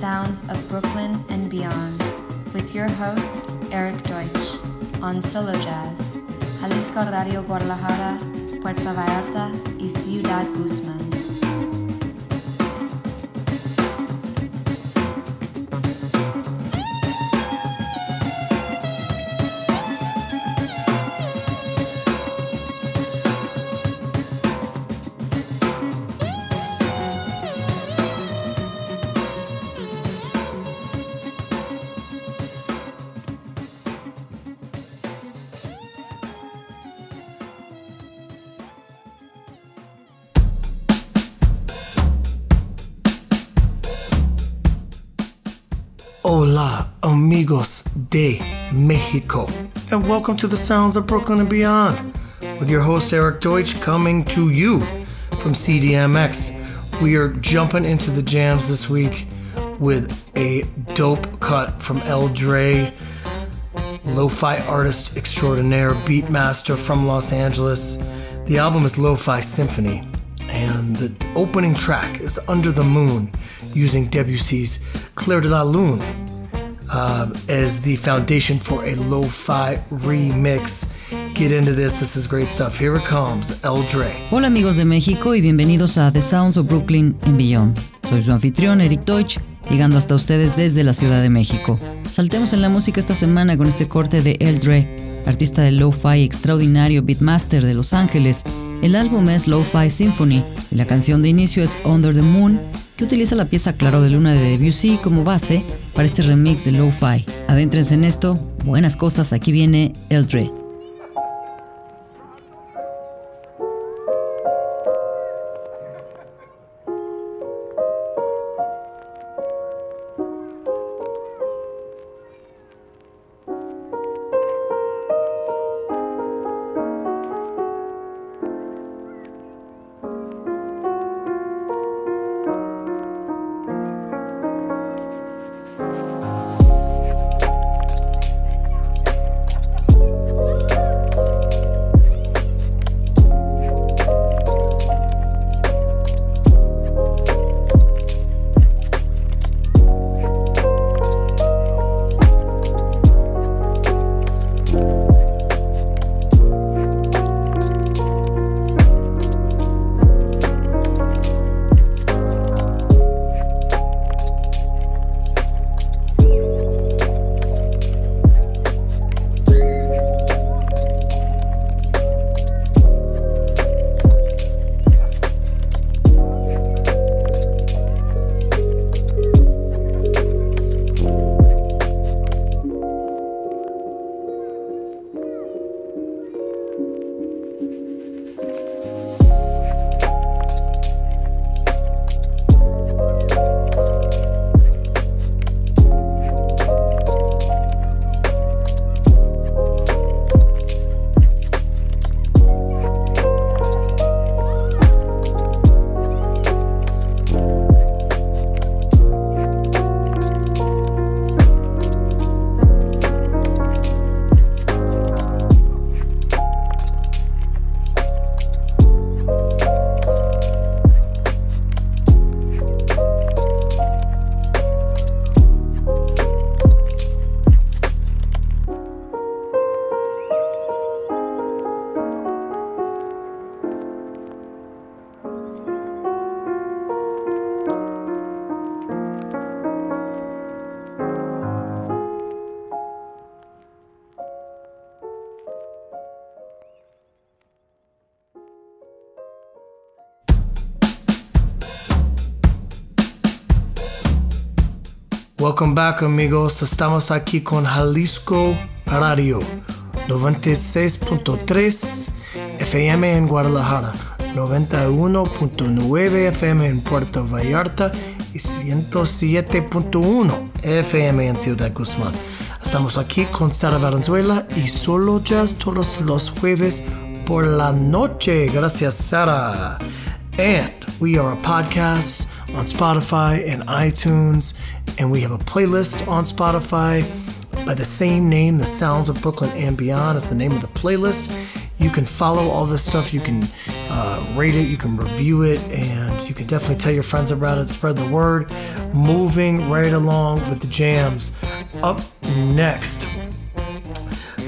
sounds of Brooklyn and beyond with your host, Eric Deutsch, on Solo Jazz, Jalisco Radio Guadalajara, Puerto Vallarta, y Ciudad Guzman. Welcome to the sounds of Brooklyn and beyond with your host Eric Deutsch coming to you from CDMX. We are jumping into the jams this week with a dope cut from L.Dre, lo-fi artist extraordinaire, beatmaster from Los Angeles. The album is Lo-Fi Symphony, and the opening track is Under the Moon using Debussy's Clair de la Lune uh, as the foundation for a lo fi remix. Get into this, this is great stuff. Here comes, El. Hola amigos de México y bienvenidos a The Sounds of Brooklyn and Beyond. Soy su anfitrión Eric Deutsch, llegando hasta ustedes desde la Ciudad de México. Saltemos en la música esta semana con este corte de El Dre, artista de lo-fi extraordinario beatmaster de Los Ángeles. El álbum es Lo-Fi Symphony y la canción de inicio es Under the Moon, utiliza la pieza Claro de Luna de Debussy como base para este remix de Lo-Fi. Adéntrense en esto, buenas cosas, aquí viene El Welcome back, amigos. Estamos aquí con Jalisco Radio 96.3 FM en Guadalajara, 91.9 FM en Puerto Vallarta y 107.1 FM en Ciudad Guzmán. Estamos aquí con Sara Valenzuela y solo jazz todos los jueves por la noche. Gracias, Sara. And we are a podcast on Spotify and iTunes, and we have a playlist on Spotify by the same name, The Sounds of Brooklyn and Beyond is the name of the playlist. You can follow all this stuff. You can uh, rate it. You can review it, and you can definitely tell your friends about it. Spread the word. Moving right along with the jams. Up next,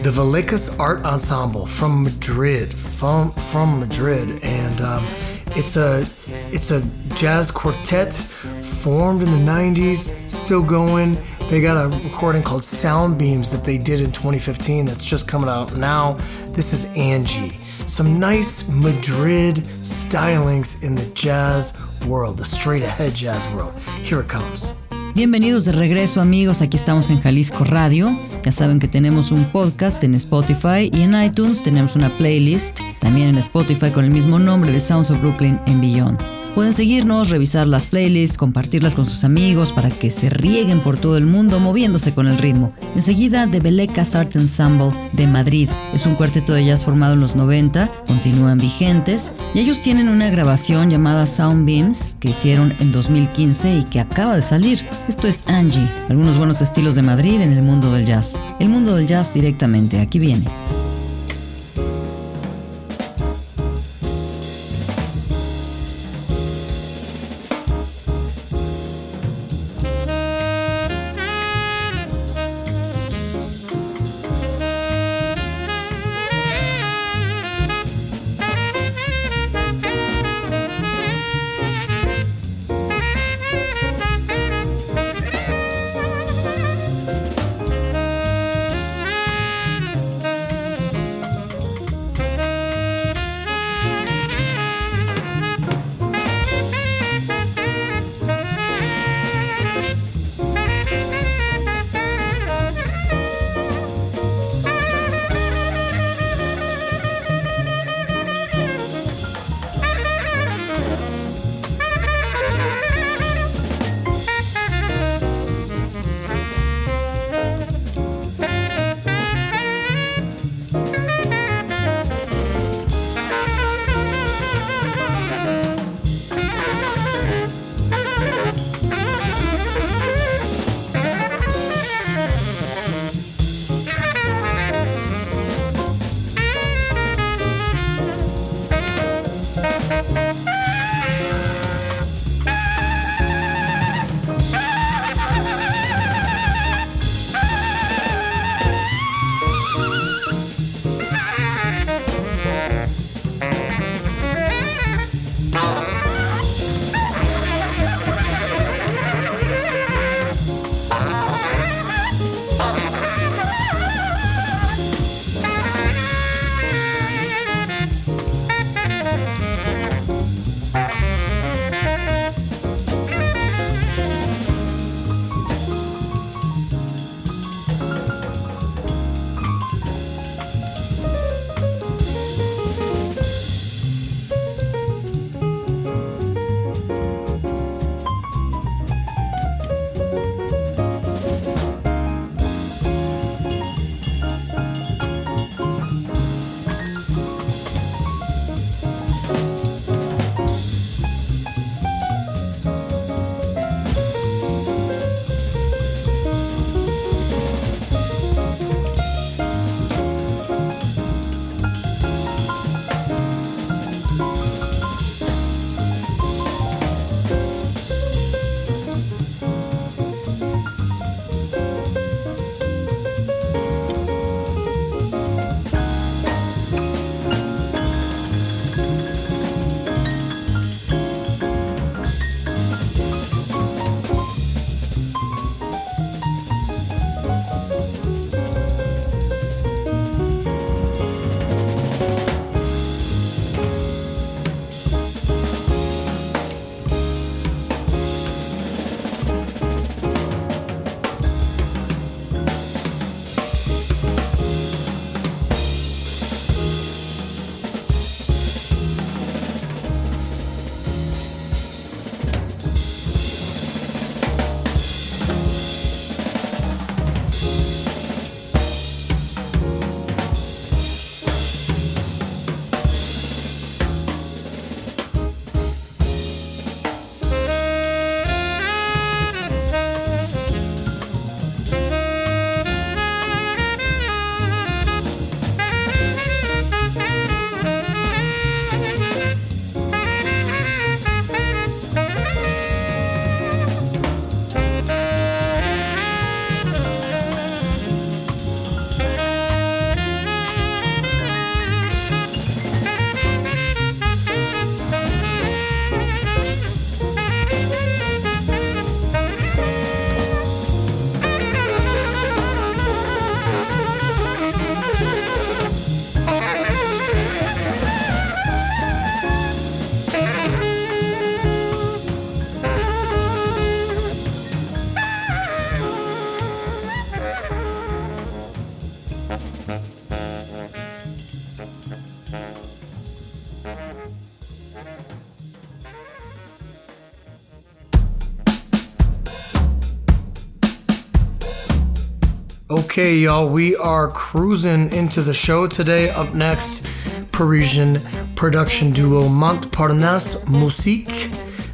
the Vallecas Art Ensemble from Madrid, from from Madrid, and um, it's a it's a jazz quartet formed in the 90s, still going. They got a recording called Sound Beams that they did in 2015 that's just coming out now. This is Angie. Some nice Madrid stylings in the jazz world, the straight ahead jazz world. Here it comes. Bienvenidos de regreso amigos, aquí estamos en Jalisco Radio. Ya saben que tenemos un podcast en Spotify y en iTunes tenemos una playlist, también en Spotify con el mismo nombre de Sounds of Brooklyn en Beyond. Pueden seguirnos, revisar las playlists, compartirlas con sus amigos para que se rieguen por todo el mundo moviéndose con el ritmo. Enseguida, The Belecas Art Ensemble de Madrid. Es un cuarteto de jazz formado en los 90, continúan vigentes y ellos tienen una grabación llamada Sound Beams que hicieron en 2015 y que acaba de salir. Esto es Angie, algunos buenos estilos de Madrid en el mundo del jazz. El mundo del jazz directamente, aquí viene. Okay, y'all, we are cruising into the show today. Up next, Parisian production duo Montparnasse Musique.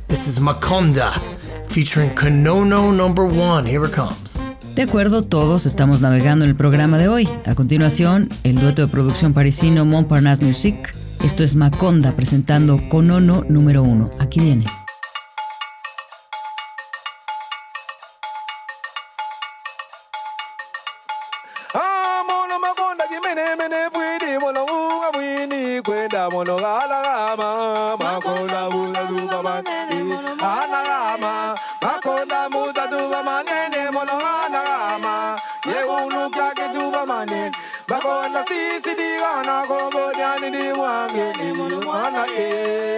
This is Makonda featuring Konono number one. Here it comes. De acuerdo, todos estamos navegando en el programa de hoy. A continuación, el dueto de producción parisino Montparnasse Musique. Esto es Maconda presentando Konono número uno. Aquí viene. Mono gala gama makonda muda duba manene ana gama makonda muda duba manene mono gala gama ye unu kya ke duba manene makonda sisi di gana kombo di mwange di mono mwana ye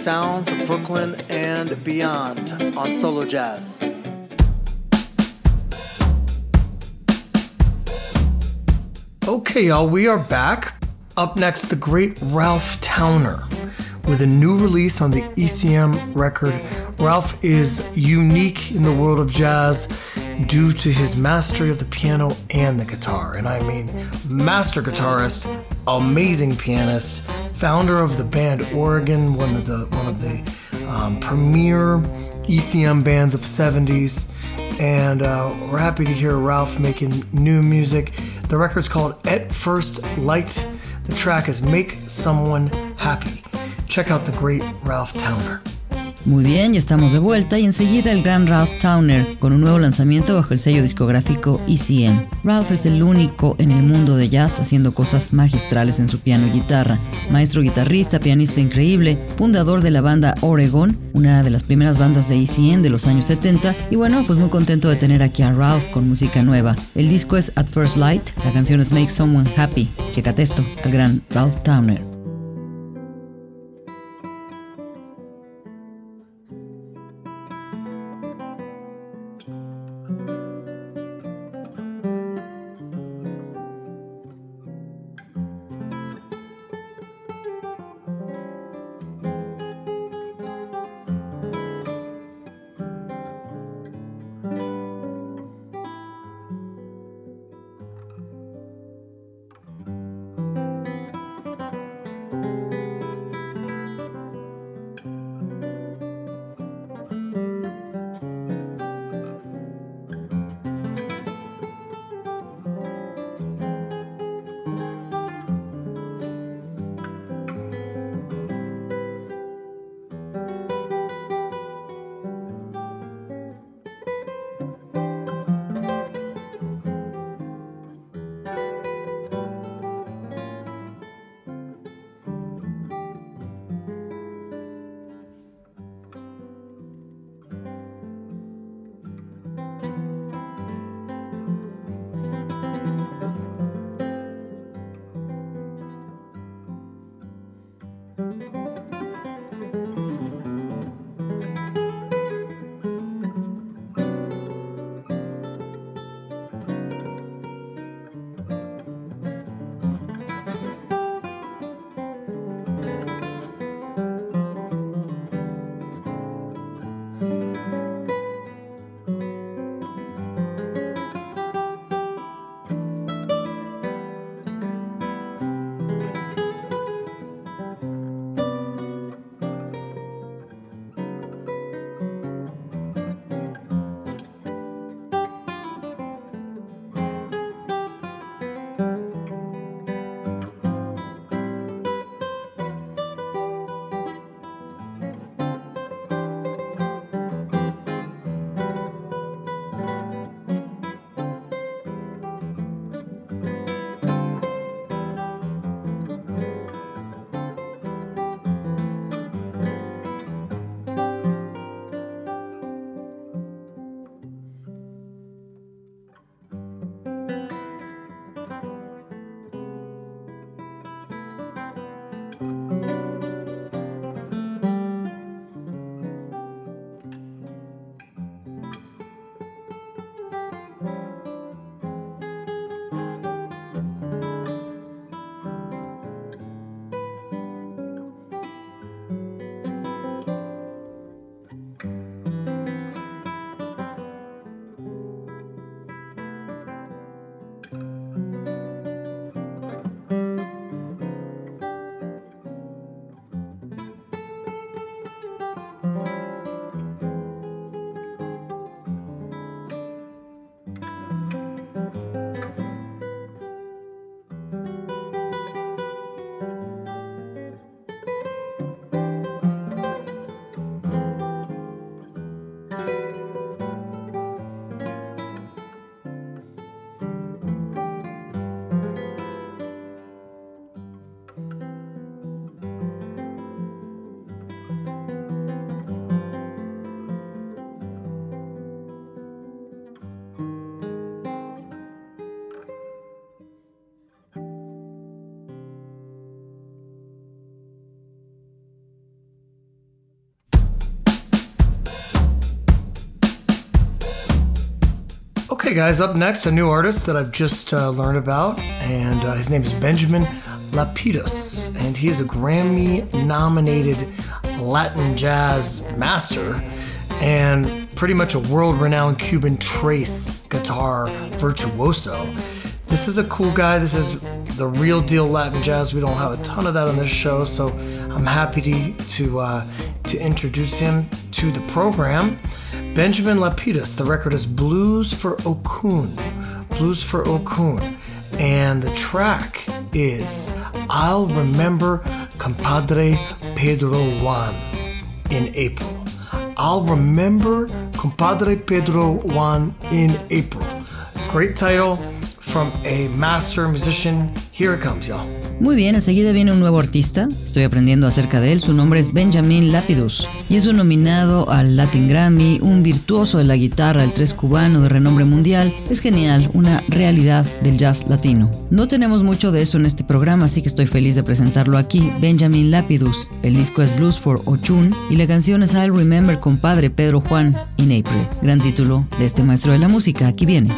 sounds of Brooklyn and beyond on Solo Jazz. Okay, y'all, we are back. Up next, the great Ralph Towner with a new release on the ECM record. Ralph is unique in the world of jazz due to his mastery of the piano and the guitar. And I mean, master guitarist, amazing pianist, founder of the band Oregon, one of the one of the um, premier ECM bands of the 70s. And uh, we're happy to hear Ralph making new music. The record's called At First Light. The track is Make Someone Happy. Check out the great Ralph Towner. Muy bien, ya estamos de vuelta y enseguida el gran Ralph Towner con un nuevo lanzamiento bajo el sello discográfico ECM. Ralph es el único en el mundo de jazz haciendo cosas magistrales en su piano y guitarra. Maestro guitarrista, pianista increíble, fundador de la banda Oregon, una de las primeras bandas de ECM de los años 70 y bueno, pues muy contento de tener aquí a Ralph con música nueva. El disco es At First Light, la canción es Make Someone Happy. Checate esto, al gran Ralph Towner. Okay, guys, up next, a new artist that I've just uh, learned about, and uh, his name is Benjamin Lapidus, and he is a Grammy nominated Latin jazz master and pretty much a world renowned Cuban tres guitar virtuoso. This is a cool guy. This is the real deal Latin jazz. We don't have a ton of that on this show, so I'm happy to to, uh, to introduce him to the program. Benjamin Lapidus. The record is Blues for Okun. Blues for Okun. And the track is I'll Remember Compadre Pedro Juan in April. I'll Remember Compadre Pedro Juan in April. Great title from a master musician. Here it comes, y'all. Muy bien, enseguida viene un nuevo artista. Estoy aprendiendo acerca de él. Su nombre es Benjamin Lapidus y es un nominado al Latin Grammy, un virtuoso de la guitarra, el tres cubano de renombre mundial. Es genial, una realidad del jazz latino. No tenemos mucho de eso en este programa, así que estoy feliz de presentarlo aquí. Benjamin Lapidus. El disco es Blues for Ochun y la canción es I'll Remember compadre Pedro Juan in April. Gran título de este maestro de la música. Aquí viene.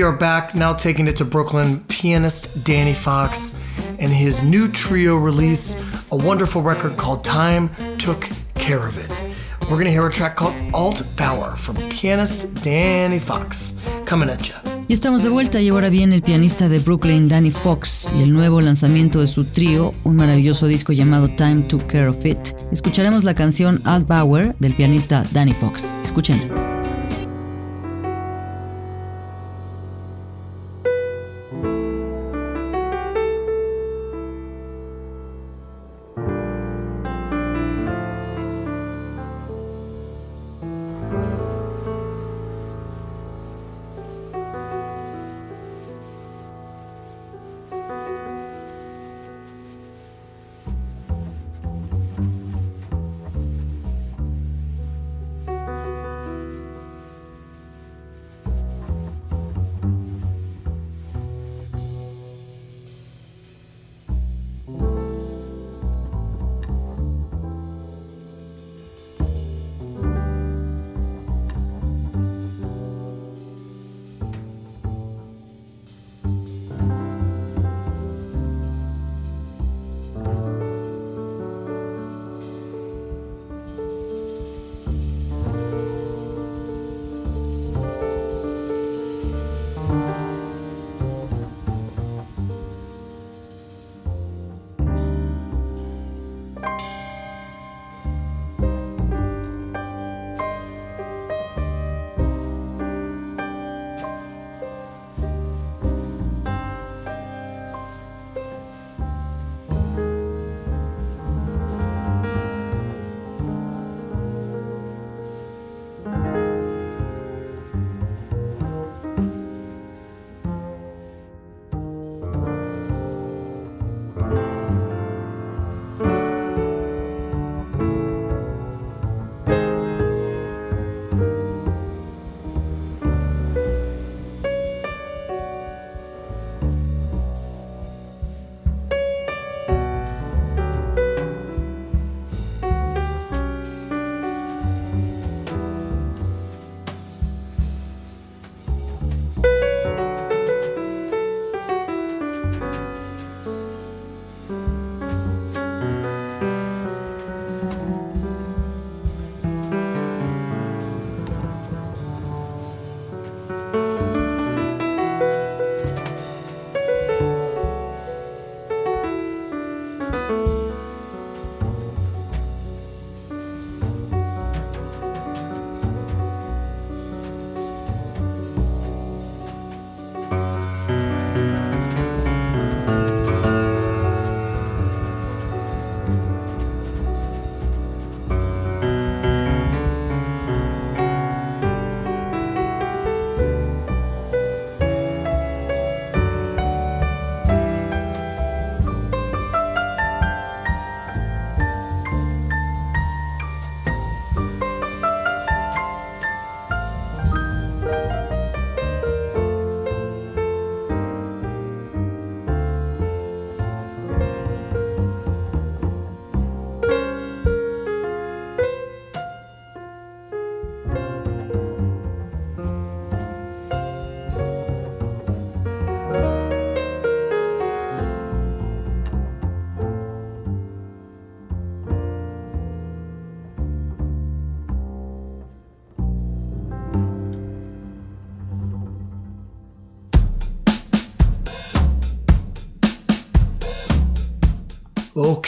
We are back now taking it to Brooklyn. Pianist Danny Fox and his new trio release, a wonderful record called Time Took Care of It. We're going to hear a track called Alt Power from pianist Danny Fox. Coming at you. Y estamos de vuelta y ahora viene el pianista de Brooklyn, Danny Fox, y el nuevo lanzamiento de su trío, un maravilloso disco llamado Time Took Care of It. Escucharemos la canción Alt Power del pianista Danny Fox. Escúchenla.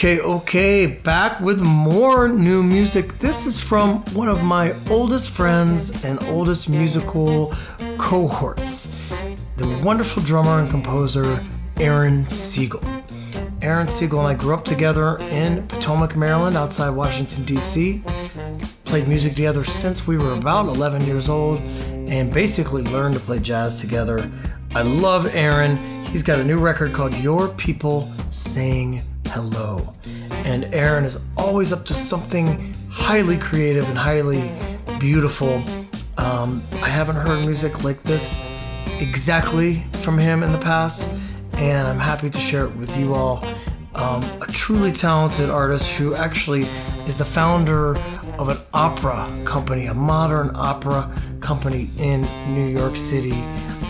Okay, okay, back with more new music. This is from one of my oldest friends and oldest musical cohorts, the wonderful drummer and composer Aaron Siegel. Aaron Siegel and I grew up together in Potomac, Maryland, outside Washington, D.C. Played music together since we were about 11 years old and basically learned to play jazz together. I love Aaron. He's got a new record called Your People Saying hello. And Aaron is always up to something highly creative and highly beautiful. Um, I haven't heard music like this exactly from him in the past, and I'm happy to share it with you all. Um, a truly talented artist who actually is the founder of an opera company, a modern opera company in New York City.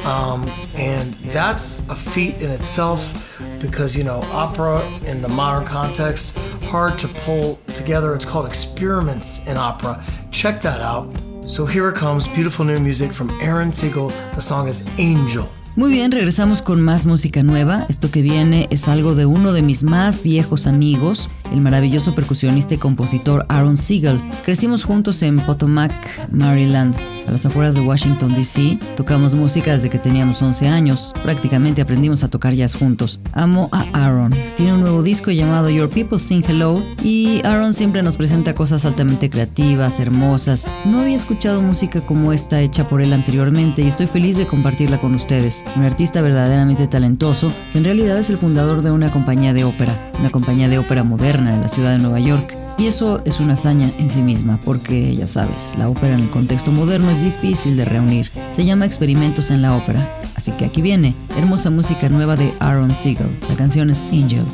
Um, and that's a feat in itself because, you know, opera in the modern context, hard to pull together. It's called Experiments in Opera. Check that out. So here it comes beautiful new music from Aaron Siegel. The song is Angel. Muy bien, regresamos con más música nueva. Esto que viene es algo de uno de mis más viejos amigos, el maravilloso percusionista y compositor Aaron Siegel. Crecimos juntos en Potomac, Maryland a las afueras de Washington, D.C. Tocamos música desde que teníamos 11 años. Prácticamente aprendimos a tocar jazz juntos. Amo a Aaron. Tiene un nuevo disco llamado Your People Sing Hello y Aaron siempre nos presenta cosas altamente creativas, hermosas. No había escuchado música como esta hecha por él anteriormente y estoy feliz de compartirla con ustedes. Un artista verdaderamente talentoso que en realidad es el fundador de una compañía de ópera, una compañía de ópera moderna de la ciudad de Nueva York y eso es una hazaña en sí misma, porque ya sabes, la ópera en el contexto moderno es difícil de reunir. Se llama experimentos en la ópera. Así que aquí viene, hermosa música nueva de Aaron Siegel. La canción es Angel.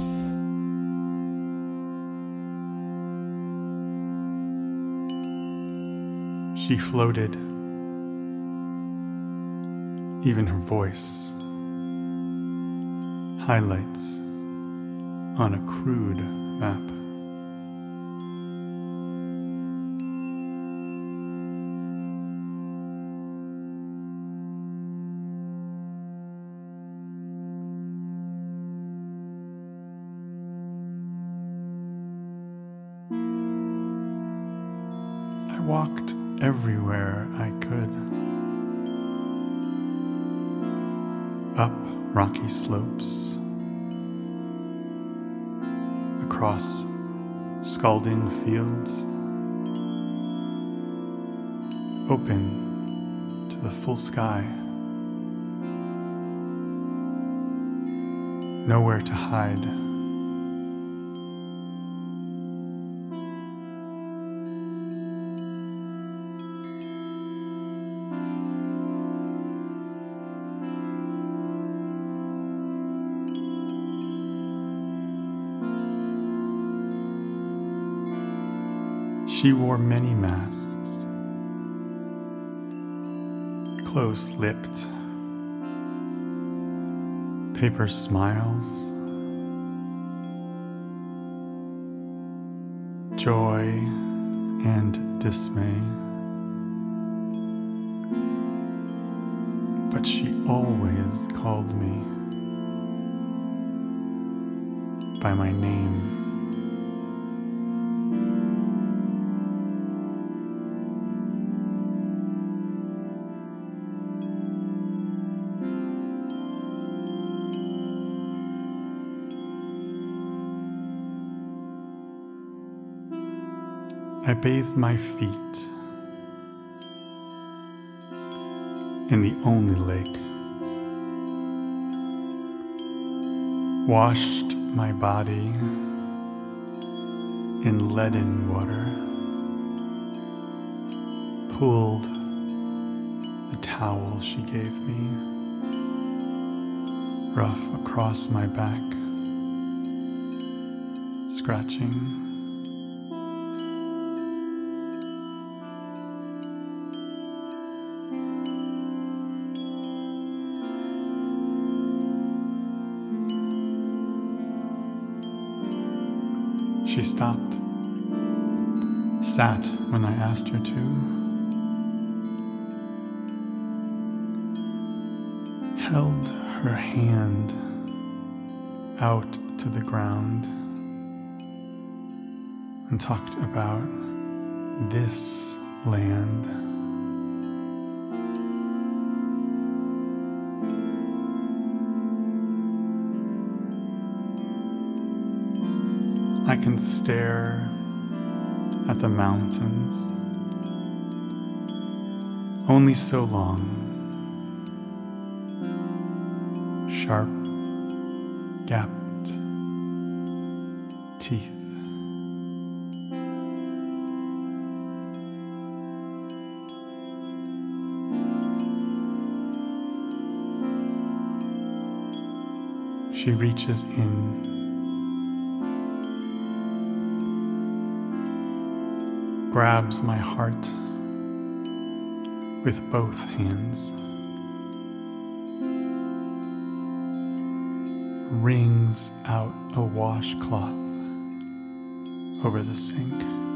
She floated. Even her voice. Highlights on a crude map. walked everywhere I could. Up rocky slopes, across scalding fields, open to the full sky. Nowhere to hide. She wore many masks, close lipped, paper smiles, joy and dismay. But she always called me by my name. Bathed my feet in the only lake, washed my body in leaden water, pulled the towel she gave me rough across my back, scratching. Sat when I asked her to, held her hand out to the ground, and talked about this land. I can stare the mountains only so long. Sharp, gapped teeth. She reaches in grabs my heart with both hands, wrings out a washcloth over the sink.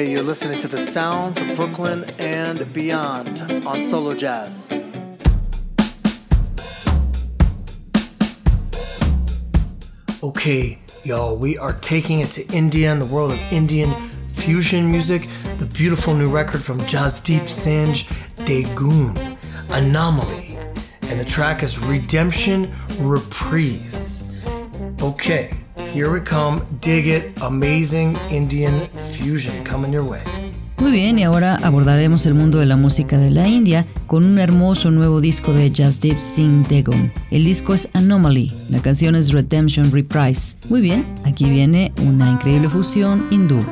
Hey, you're listening to the sounds of Brooklyn and beyond on Solo Jazz. Okay, y'all, we are taking it to India and the world of Indian fusion music. The beautiful new record from Jasdeep Singh Degun, Anomaly. And the track is Redemption Reprise. Okay, here we come. Dig it. Amazing Indian fusion coming your way. Muy bien, y ahora abordaremos el mundo de la música de la India con un hermoso nuevo disco de Jasdeep Singh Degon. El disco es Anomaly, la canción es Redemption Reprise. Muy bien, aquí viene una increíble fusión hindú.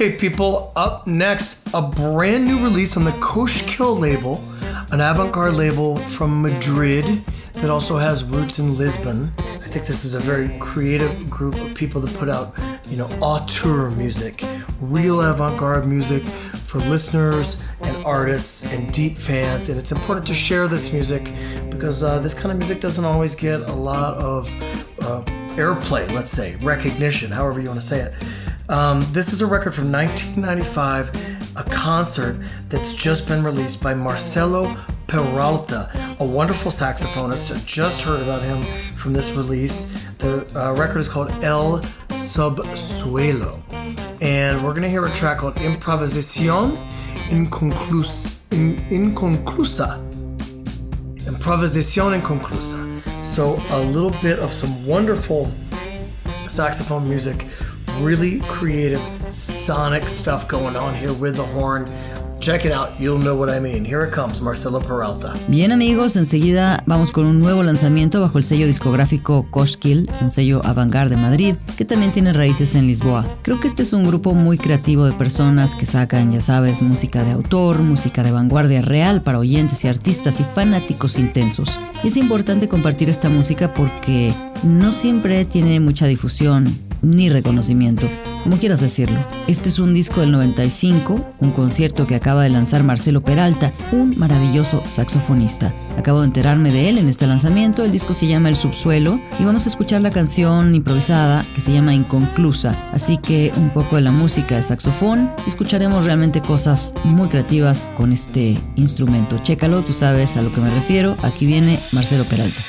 Okay, people, up next, a brand new release on the Koshkill label, an avant garde label from Madrid that also has roots in Lisbon. I think this is a very creative group of people that put out, you know, auteur music, real avant garde music for listeners and artists and deep fans. And it's important to share this music because uh, this kind of music doesn't always get a lot of uh, airplay, let's say, recognition, however you want to say it. Um, this is a record from 1995, a concert that's just been released by Marcelo Peralta, a wonderful saxophonist. I just heard about him from this release. The uh, record is called El Subsuelo. And we're going to hear a track called Improvisación Inconclusa. In, inconclusa. Improvisación Inconclusa. So, a little bit of some wonderful saxophone music really creative sonic stuff going on here with the horn. Check it out, you'll know what I mean. Here it comes, Marcelo Peralta. Bien amigos, enseguida vamos con un nuevo lanzamiento bajo el sello discográfico Koshkill, un sello avant-garde de Madrid, que también tiene raíces en Lisboa. Creo que este es un grupo muy creativo de personas que sacan, ya sabes, música de autor, música de vanguardia real para oyentes y artistas y fanáticos intensos. Y es importante compartir esta música porque no siempre tiene mucha difusión ni reconocimiento, como quieras decirlo. Este es un disco del 95, un concierto que acaba de lanzar Marcelo Peralta, un maravilloso saxofonista. Acabo de enterarme de él en este lanzamiento, el disco se llama El Subsuelo y vamos a escuchar la canción improvisada que se llama Inconclusa, así que un poco de la música de saxofón, escucharemos realmente cosas muy creativas con este instrumento. Chécalo, tú sabes a lo que me refiero, aquí viene Marcelo Peralta.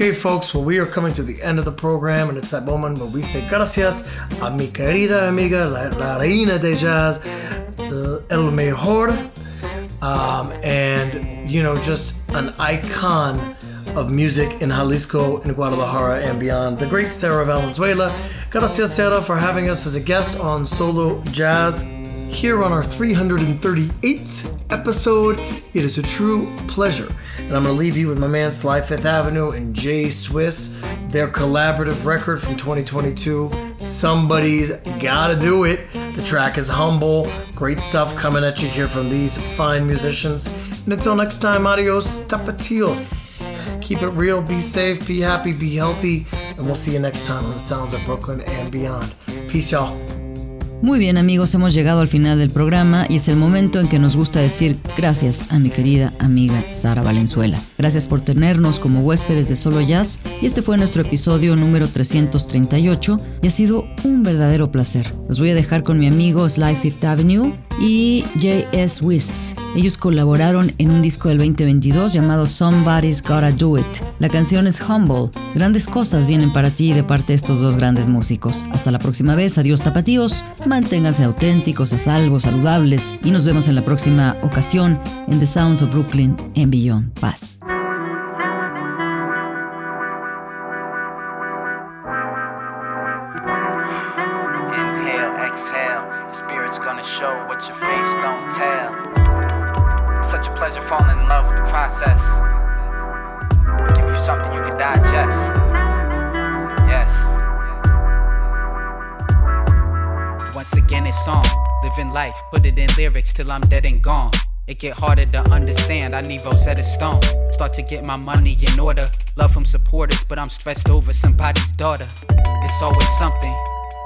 Okay, folks, well, we are coming to the end of the program, and it's that moment where we say gracias a mi querida amiga, la, la reina de jazz, uh, el mejor, um, and, you know, just an icon of music in Jalisco, in Guadalajara, and beyond. The great Sarah Valenzuela. Gracias, Sarah, for having us as a guest on Solo Jazz here on our 338th episode. It is a true pleasure. And I'm going to leave you with my man Sly Fifth Avenue and JSwiss, their collaborative record from 2022. Somebody's Gotta Do It. The track is humble. Great stuff coming at you here from these fine musicians. And until next time, adios, tapatios. Keep it real, be safe, be happy, be healthy. And we'll see you next time on the Sounds of Brooklyn and beyond. Peace, y'all. Muy bien amigos, hemos llegado al final del programa y es el momento en que nos gusta decir gracias a mi querida amiga Sara Valenzuela. Gracias por tenernos como huéspedes de Solo Jazz y este fue nuestro episodio número 338 y ha sido un verdadero placer. Los voy a dejar con mi amigo Sly Fifth Avenue y J.S. Wiss. Ellos colaboraron en un disco del 2022 llamado Somebody's Gotta Do It. La canción es Humble. Grandes cosas vienen para ti de parte de estos dos grandes músicos. Hasta la próxima vez, adiós tapatíos, manténganse auténticos, a salvo, saludables y nos vemos en la próxima ocasión en The Sounds of Brooklyn en Beyond. Paz. Lyrics till I'm dead and gone. It get harder to understand, I need Rosetta Stone. Start to get my money in order. Love from supporters, but I'm stressed over somebody's daughter. It's always something,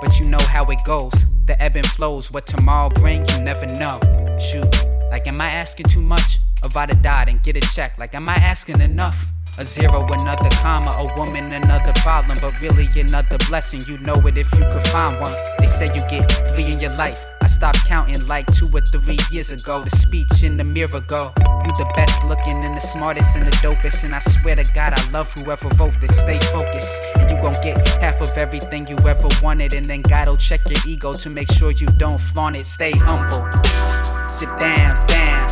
but you know how it goes. The ebb and flows, what tomorrow bring, you never know. Shoot, like am I asking too much? I'd have died and get a check, like am I asking enough? A zero, another comma, a woman, another problem, but really another blessing. You know it if you could find one. They say you get three in your life. I stopped counting like two or three years ago. The speech in the mirror go. You the best looking and the smartest and the dopest. And I swear to God, I love whoever wrote this. Stay focused, and you gon' get half of everything you ever wanted. And then God'll check your ego to make sure you don't flaunt it. Stay humble. Sit down, down.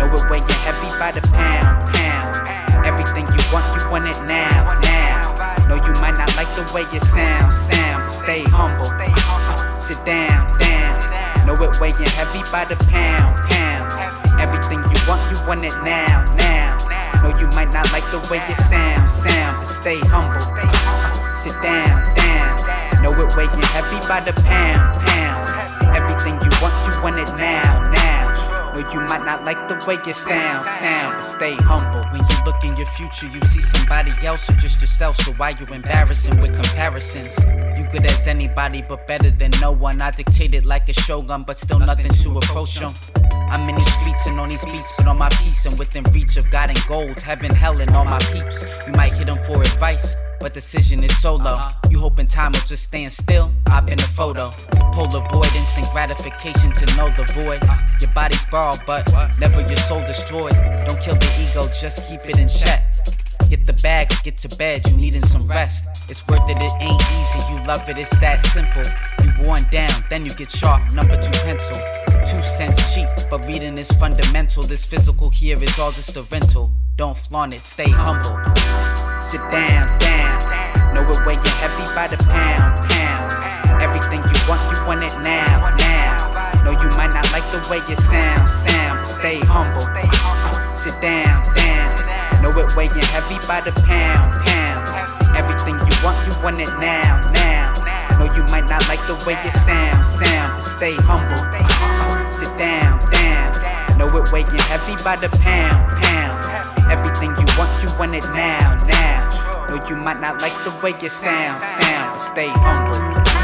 Know it weighing heavy by the pound, pound. Everything you want, you want it now, now. No, you might not like the way it sounds, sound. Stay humble. Sit down. Know it weighing heavy by the pound, pound. Everything you want, you want it now, now. Know you might not like the way it sounds, sound. But stay humble. Sit down, down. Know it weighing heavy by the pound, pound. Everything you want, you want it now, now. No, you might not like the way it sounds, sound, but stay humble. When you look in your future, you see somebody else or just yourself. So why you embarrassing with comparisons? You good as anybody, but better than no one. I dictated like a shogun, but still nothing to approach them. I'm in these streets and on these beats, but on my peace and within reach of God and gold, heaven, hell, and all my peeps. You might hit them for advice but decision is solo. You hoping time will just stand still? I've been a photo. Polaroid, instant gratification to know the void. Your body's borrowed, but never your soul destroyed. Don't kill the ego, just keep it in check. Get the bag, get to bed, you needin' some rest. It's worth it, it ain't easy, you love it, it's that simple. You worn down, then you get sharp, number two pencil. Two cents cheap, but reading is fundamental. This physical here is all just a rental. Don't flaunt it, stay humble. Sit down, down. Know it weighing heavy by the pound, pound. Everything you want, you want it now, now. Know you might not like the way it sounds, sound. Stay humble. Sit down, down. Know it weighing heavy by the pound, pound. Everything you want, you want it now, now. Know you might not like the way it sounds, sound. But stay humble. Sit down, down. Know it weighing heavy by the pound, pound. Everything you want, you want it now, now. Know you might not like the way it sounds, sound, but stay humble.